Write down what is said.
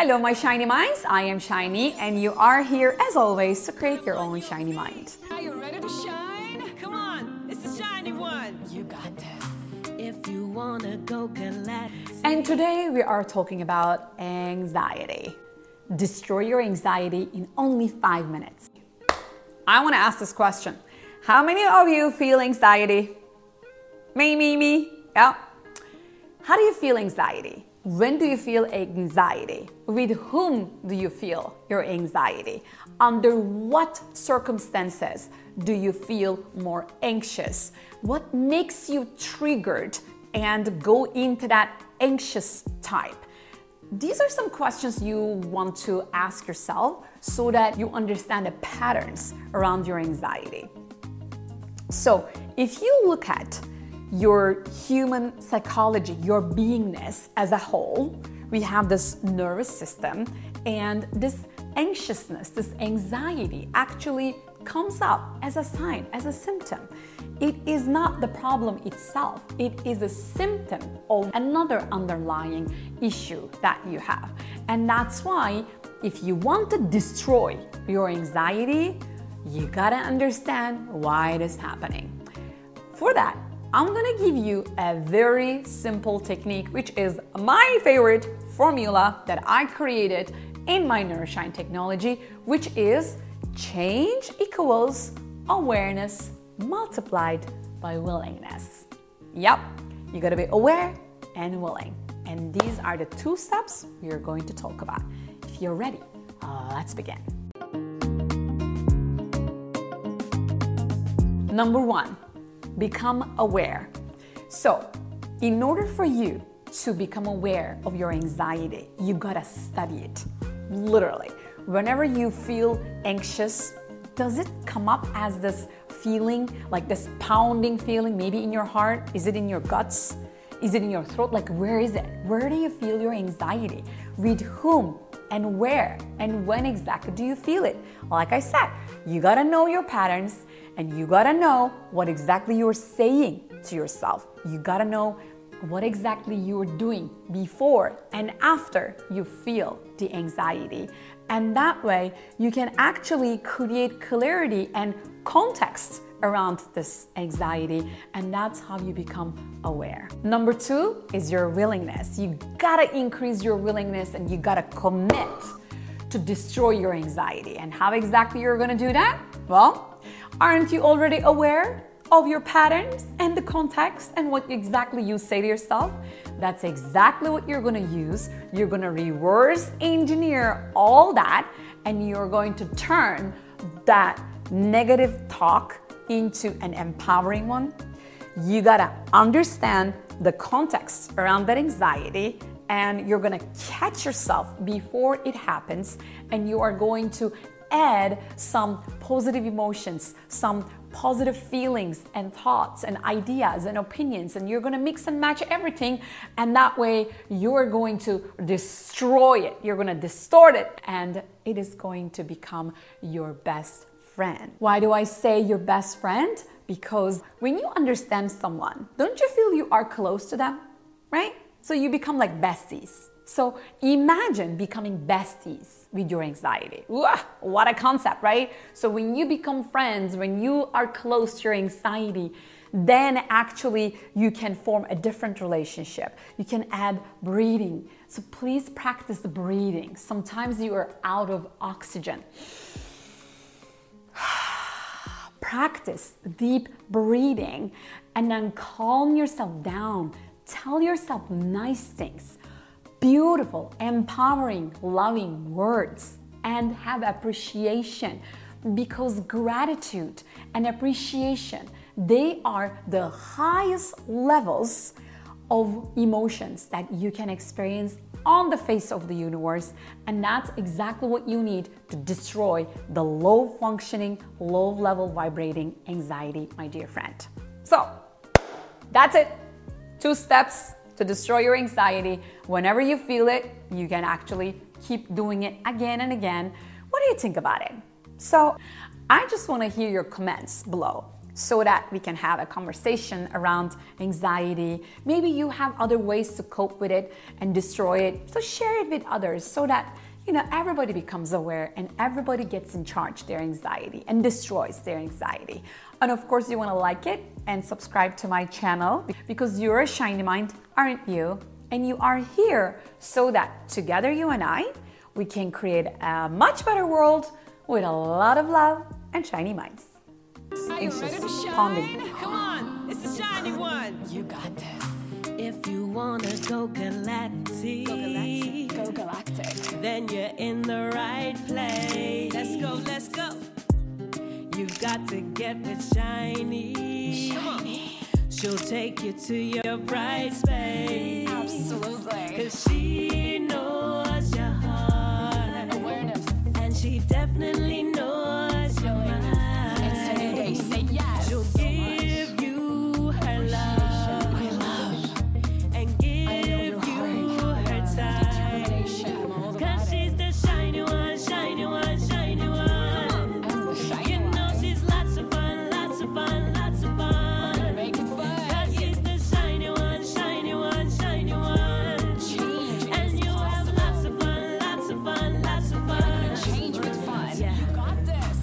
Hello, my shiny minds. I am Shiny, and you are here as always to create your own shiny mind. Are you ready to shine? Come on, it's the shiny one. You got this. If you wanna go collect. And today we are talking about anxiety. Destroy your anxiety in only five minutes. I want to ask this question How many of you feel anxiety? Me, me, me. Yeah. How do you feel anxiety? When do you feel anxiety? With whom do you feel your anxiety? Under what circumstances do you feel more anxious? What makes you triggered and go into that anxious type? These are some questions you want to ask yourself so that you understand the patterns around your anxiety. So, if you look at your human psychology, your beingness as a whole, we have this nervous system, and this anxiousness, this anxiety actually comes up as a sign, as a symptom. It is not the problem itself, it is a symptom of another underlying issue that you have. And that's why, if you want to destroy your anxiety, you gotta understand why it is happening. For that, I'm gonna give you a very simple technique, which is my favorite formula that I created in my Nourishine technology, which is change equals awareness multiplied by willingness. Yep, you gotta be aware and willing. And these are the two steps we are going to talk about. If you're ready, let's begin. Number one, become aware. So, in order for you to become aware of your anxiety, you gotta study it. Literally. Whenever you feel anxious, does it come up as this feeling, like this pounding feeling, maybe in your heart? Is it in your guts? Is it in your throat? Like, where is it? Where do you feel your anxiety? With whom and where and when exactly do you feel it? Like I said, you gotta know your patterns and you gotta know what exactly you're saying to yourself. You gotta know what exactly you're doing before and after you feel the anxiety. And that way, you can actually create clarity and context around this anxiety, and that's how you become aware. Number two is your willingness. You gotta increase your willingness and you gotta commit to destroy your anxiety. And how exactly you're gonna do that? Well, Aren't you already aware of your patterns and the context and what exactly you say to yourself? That's exactly what you're gonna use. You're gonna reverse engineer all that and you're going to turn that negative talk into an empowering one. You gotta understand the context around that anxiety and you're gonna catch yourself before it happens and you are going to add some positive emotions, some positive feelings and thoughts and ideas and opinions, and you're gonna mix and match everything, and that way you're going to destroy it, you're gonna distort it, and it is going to become your best friend. Why do I say your best friend? Because when you understand someone, don't you feel you are close to them, right? So you become like besties. So imagine becoming besties with your anxiety. what a concept, right? So when you become friends, when you are close to your anxiety, then actually you can form a different relationship. You can add breathing. So please practice the breathing. Sometimes you are out of oxygen. practice deep breathing and then calm yourself down. Tell yourself nice things beautiful, empowering, loving words and have appreciation because gratitude and appreciation they are the highest levels of emotions that you can experience on the face of the universe. And that's exactly what you need to destroy the low functioning low level vibrating anxiety my dear friend. So that's it. Two steps to destroy your anxiety. Whenever you feel it, you can actually keep doing it again and again. What do you think about it? So, I just want to hear your comments below. so that we can have a conversation around anxiety. Maybe you have other ways to cope with it and destroy it. So share it with others so that you know everybody becomes aware and everybody gets in charge their anxiety and destroys their anxiety. And of course, you want to like it and subscribe to my channel because you're a shiny mind, aren't you? And you are here so that together you and I we can create a much better world with a lot of love and shiny minds. Are you ready to shine? Come on, it's the shiny one. You got this. If you wanna go galactic, go galactic, go galactic, then you're in the right place. Let's go, let's go. You've got to get with shiny. Shiny. She'll take you to your bright space. Absolutely. Cause she